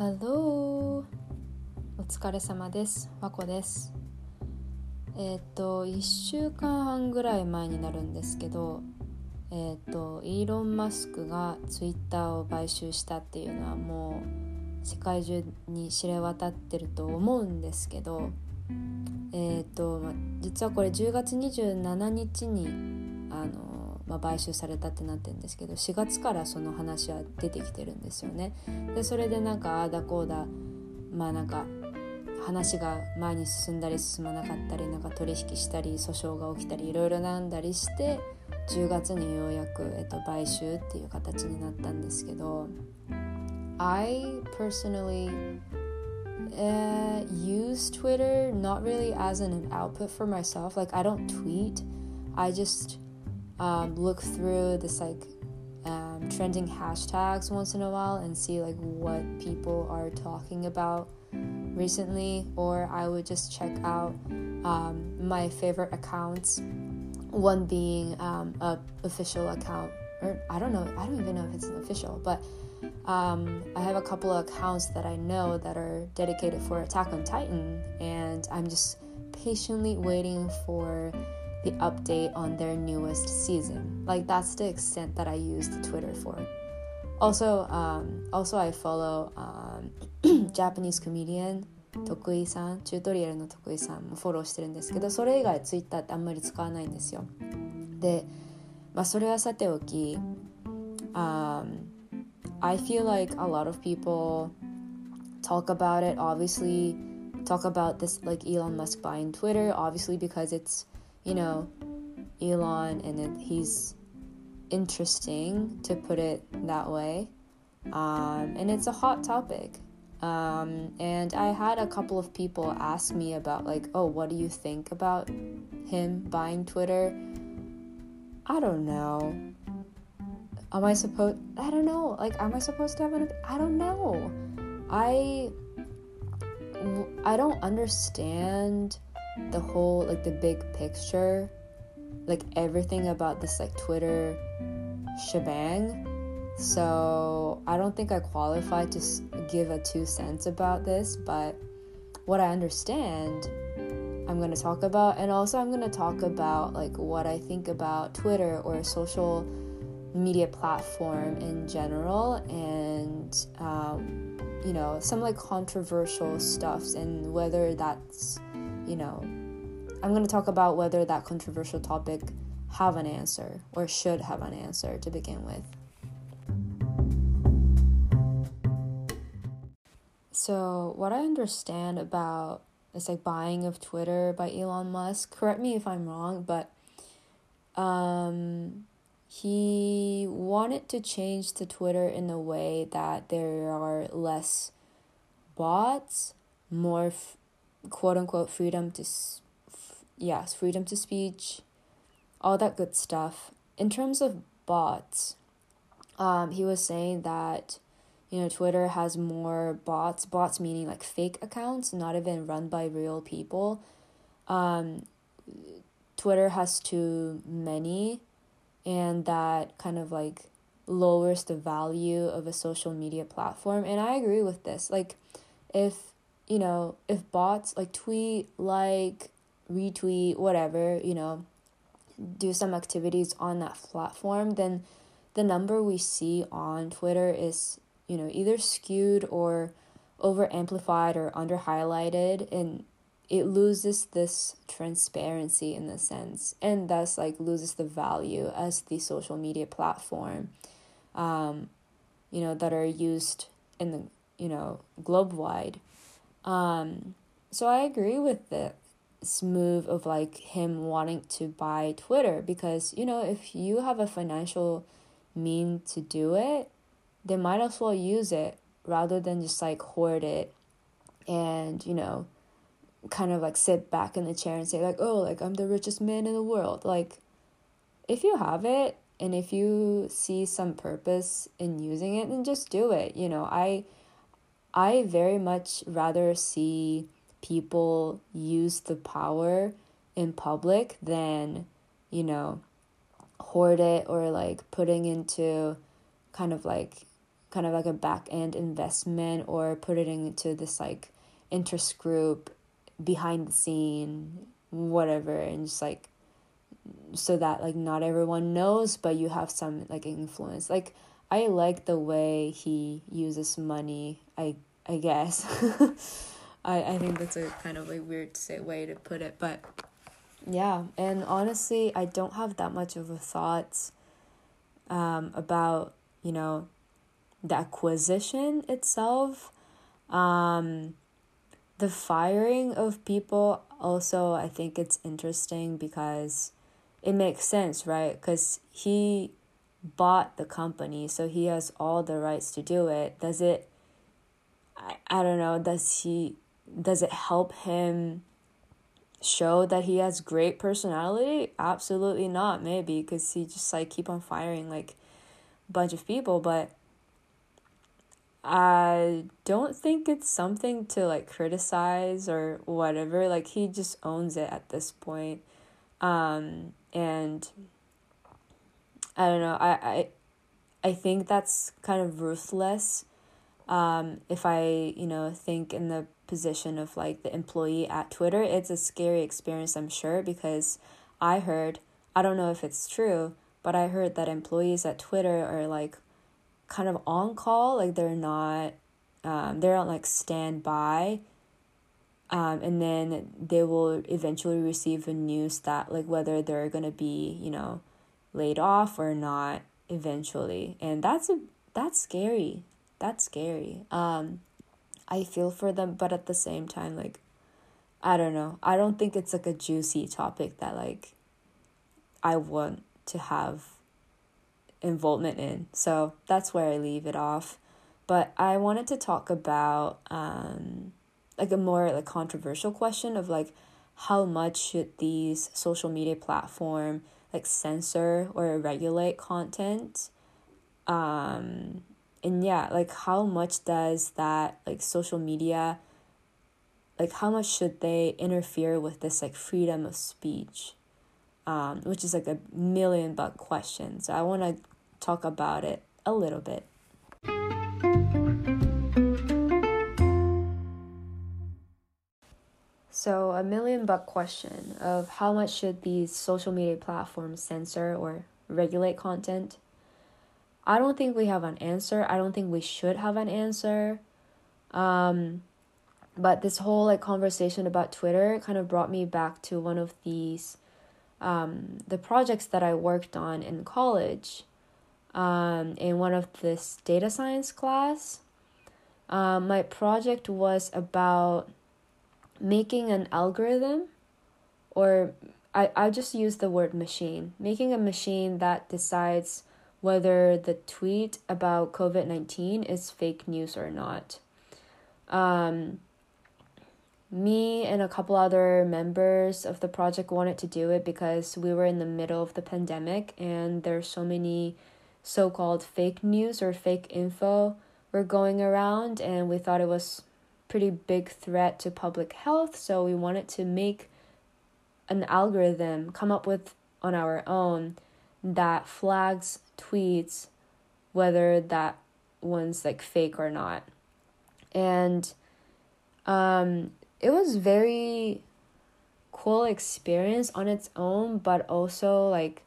Hello. お疲れ様です。和子です。えっ、と1週間半ぐらい前になるんですけどえっ、とイーロン・マスクがツイッターを買収したっていうのはもう世界中に知れ渡ってると思うんですけどえっ、と、ま、実はこれ10月27日にあのまあ、買収されたってなってるんですけど4月からその話は出てきてるんですよね。でそれでなんかああだこうだまあなんか話が前に進んだり進まなかったりなんか取引したり訴訟が起きたりいろいろなんだりして10月にようやく、えっと、買収っていう形になったんですけど I personally uh, use Twitter not really as an output for myself like I don't tweet I just um, look through this like um, trending hashtags once in a while and see like what people are talking about recently or i would just check out um, my favorite accounts one being um, a official account or i don't know i don't even know if it's an official but um, i have a couple of accounts that i know that are dedicated for attack on titan and i'm just patiently waiting for the update on their newest season. Like that's the extent that I use the Twitter for. Also, um, also I follow um, Japanese comedian 徳井さんチュートリアルの徳井さんもフォローしてるんですけどそれ以外ツイッターってあんまり使わないんですよで、まあ、それはさておき、um, I feel like a lot of people talk about it obviously talk about this like Elon Musk buying Twitter obviously because it's you know, Elon and it, he's interesting to put it that way. Um, and it's a hot topic. Um, and I had a couple of people ask me about, like, oh, what do you think about him buying Twitter? I don't know. Am I supposed? I don't know. Like, am I supposed to have an? I don't know. I I don't understand the whole like the big picture like everything about this like twitter shebang. So i don't think i qualify to give a two cents about this but what i understand i'm going to talk about and also i'm going to talk about like what i think about twitter or social media platform in general and um, you know some like controversial stuffs and whether that's you know, I'm going to talk about whether that controversial topic have an answer or should have an answer to begin with. So, what I understand about this like buying of Twitter by Elon Musk, correct me if I'm wrong, but um he wanted to change the Twitter in a way that there are less bots, more f- quote unquote freedom to yes freedom to speech all that good stuff. In terms of bots um, he was saying that you know twitter has more bots bots meaning like fake accounts not even run by real people. Um, twitter has too many and that kind of like lowers the value of a social media platform and i agree with this. Like if you know, if bots like tweet, like, retweet, whatever, you know, do some activities on that platform, then the number we see on Twitter is, you know, either skewed or over amplified or under highlighted and it loses this transparency in the sense and thus like loses the value as the social media platform um, you know that are used in the you know globe wide um, so I agree with this move of like him wanting to buy Twitter because you know if you have a financial mean to do it, they might as well use it rather than just like hoard it and you know kind of like sit back in the chair and say like oh like I'm the richest man in the world. Like if you have it and if you see some purpose in using it then just do it you know. I I very much rather see people use the power in public than, you know, hoard it or like putting into kind of like kind of like a back end investment or put it into this like interest group behind the scene whatever and just like so that like not everyone knows but you have some like influence. Like i like the way he uses money i i guess. I i think that's a kind of a weird to say way to put it but yeah and honestly i don't have that much of a thought um about you know the acquisition itself. Um the firing of people also i think it's interesting because it makes sense right? Because he bought the company so he has all the rights to do it does it I, I don't know does he does it help him show that he has great personality absolutely not maybe because he just like keep on firing like a bunch of people but I don't think it's something to like criticize or whatever. Like he just owns it at this point. Um and I don't know. I I I think that's kind of ruthless. Um if I, you know, think in the position of like the employee at Twitter, it's a scary experience, I'm sure, because I heard, I don't know if it's true, but I heard that employees at Twitter are like kind of on call like they're not um, they're on like standby um, and then they will eventually receive a news that like whether they're gonna be you know laid off or not eventually and that's a that's scary that's scary um i feel for them but at the same time like i don't know i don't think it's like a juicy topic that like i want to have involvement in. So that's where I leave it off. But I wanted to talk about um, like a more like controversial question of like how much should these social media platform like censor or regulate content. Um and yeah like how much does that like social media like how much should they interfere with this like freedom of speech? Um which is like a million buck question. So i want to talk about it a little bit. Million buck question of how much should these social media platforms censor or regulate content? I don't think we have an answer. I don't think we should have an answer. Um, but this whole like conversation about Twitter kind of brought me back to one of these um, the projects that I worked on in college um, in one of this data science class. Um, my project was about making an algorithm, or I, I just use the word machine, making a machine that decides whether the tweet about COVID 19 is fake news or not. Um, me and a couple other members of the project wanted to do it because we were in the middle of the pandemic and there's so many so called fake news or fake info were going around, and we thought it was pretty big threat to public health, so we wanted to make an algorithm come up with on our own that flags tweets whether that one's like fake or not. And um it was very cool experience on its own, but also like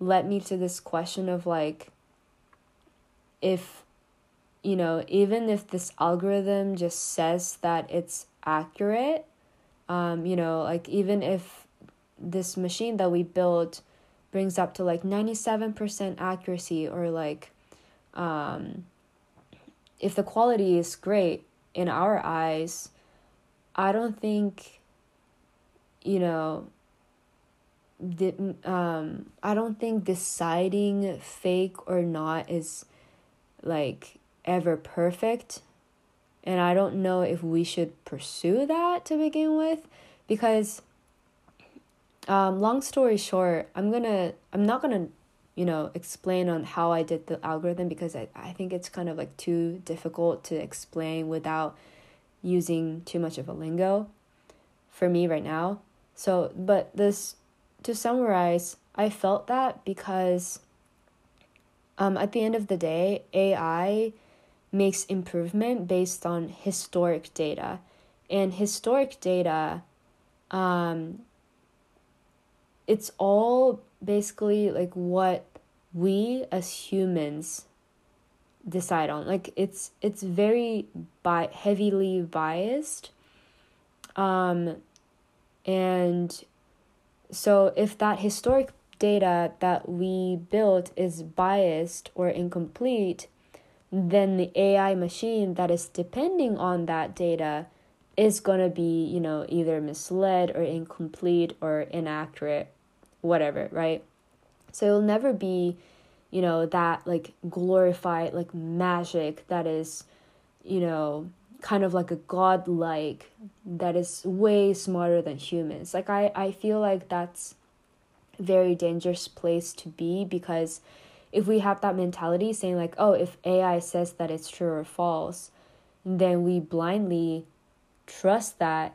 led me to this question of like if you know even if this algorithm just says that it's accurate um you know like even if this machine that we built brings up to like 97% accuracy or like um if the quality is great in our eyes i don't think you know the, um I don't think deciding fake or not is like ever perfect. And I don't know if we should pursue that to begin with because um long story short, I'm to I'm not to you know explain on how I did the algorithm because I I think it's kind of like too difficult to explain without using too much of a lingo for me right now. So, but this to summarize, I felt that because um, at the end of the day, AI makes improvement based on historic data. And historic data, um, it's all basically like what we as humans decide on like it's it's very bi- heavily biased um and so if that historic data that we built is biased or incomplete then the AI machine that is depending on that data is going to be, you know, either misled or incomplete or inaccurate, whatever, right? So it'll never be, you know, that like glorified like magic that is, you know, kind of like a godlike that is way smarter than humans. Like I I feel like that's very dangerous place to be because if we have that mentality saying like oh if ai says that it's true or false then we blindly trust that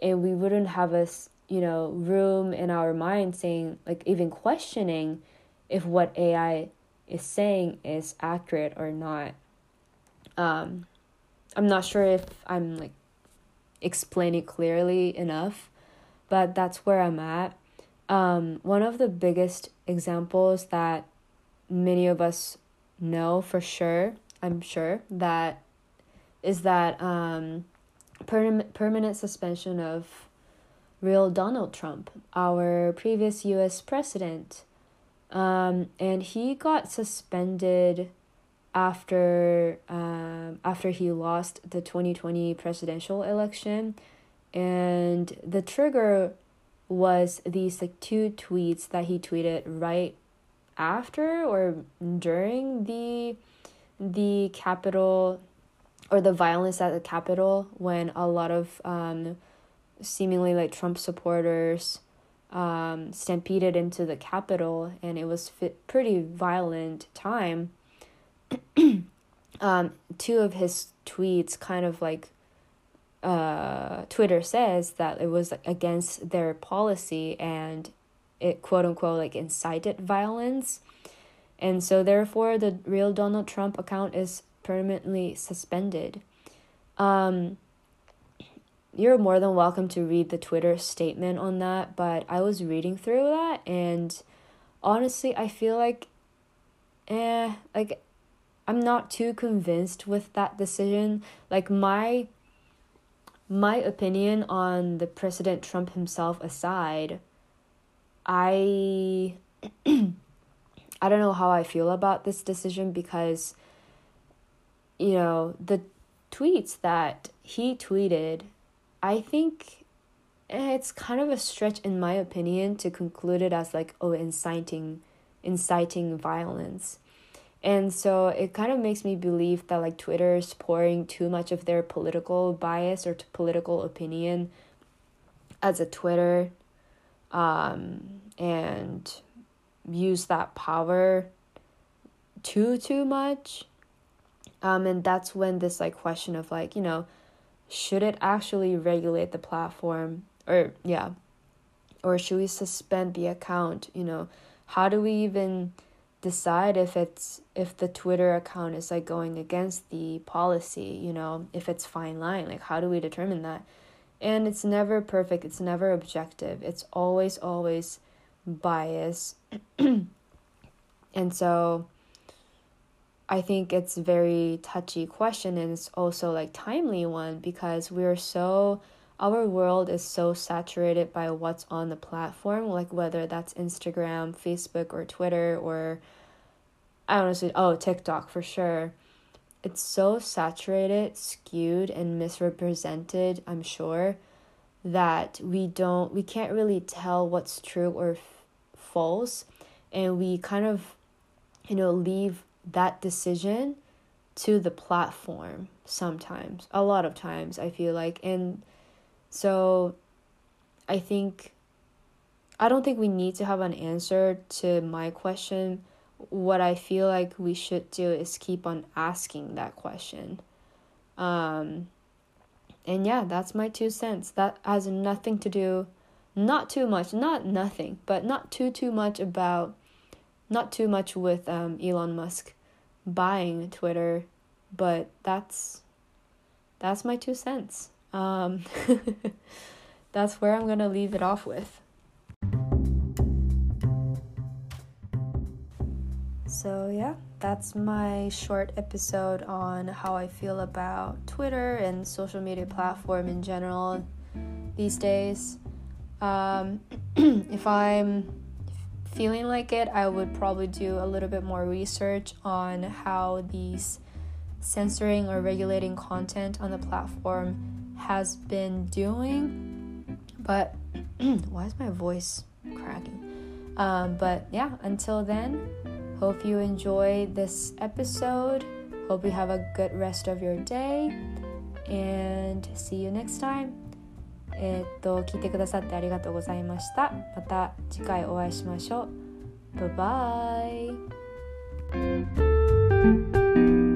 and we wouldn't have us you know room in our mind saying like even questioning if what ai is saying is accurate or not. Um i'm not sure if i'm like explaining clearly enough but that's where i'm at. Um one of the biggest examples that many of us know for sure, I'm sure, that is that um, per- permanent suspension of real Donald Trump, our previous US president. Um, and he got suspended after um, after he lost the 2020 presidential election and the trigger was these like two tweets that he tweeted right after or during the the Capitol or the violence at the Capitol when a lot of um, seemingly like Trump supporters um, stampeded into the Capitol and it was fit, pretty violent time. um, two of his tweets kind of like uh, Twitter says that it was against their policy and it quote unquote like incited violence. And so therefore the real Donald Trump account is permanently suspended. Um you're more than welcome to read the Twitter statement on that, but I was reading through that and honestly I feel like eh like I'm not too convinced with that decision. Like my my opinion on the President Trump himself aside, I I don't know how I feel about this decision because you know, the tweets that he tweeted, I think eh, it's kind of a stretch in my opinion to conclude it as like oh inciting inciting violence. And so it kind of makes me believe that like Twitter is pouring too much of their political bias or political opinion as a Twitter um, and use that power too too much. Um, and that's when this like question of like you know should it actually regulate the platform? Or yeah. Or should we suspend the account? You know how do we even decide if it's if the twitter account is like going against the policy? You know if it's fine line? Like how do we determine that and it's never perfect it's never objective. It's always always bias. And so i think it's very touchy question and it's also like timely one because we're so our world is so saturated by what's on the platform like whether that's instagram facebook or twitter or i know oh tiktok for sure it's so saturated, skewed, and misrepresented, I'm sure, that we don't, we can't really tell what's true or f- false. And we kind of, you know, leave that decision to the platform sometimes, a lot of times, I feel like. And so I think, I don't think we need to have an answer to my question what I feel like we should do is keep on asking that question. Um, and yeah, that's my two cents. That has nothing to do, not too much, not nothing, but not too too much about not too much with um, Elon Musk buying Twitter, but that's that's my two cents. Um, that's where I'm gonna leave it off with. So, yeah, that's my short episode on how I feel about Twitter and social media platform in general these days. Um, if I'm feeling like it, I would probably do a little bit more research on how these censoring or regulating content on the platform has been doing. But why is my voice cracking? Um, but yeah, until then, hope you enjoy this episode. Hope you have a good rest of your day. And see you next time. えっと聞いてくださってありがとうございました。また次回お会いしましょう。バイバイ。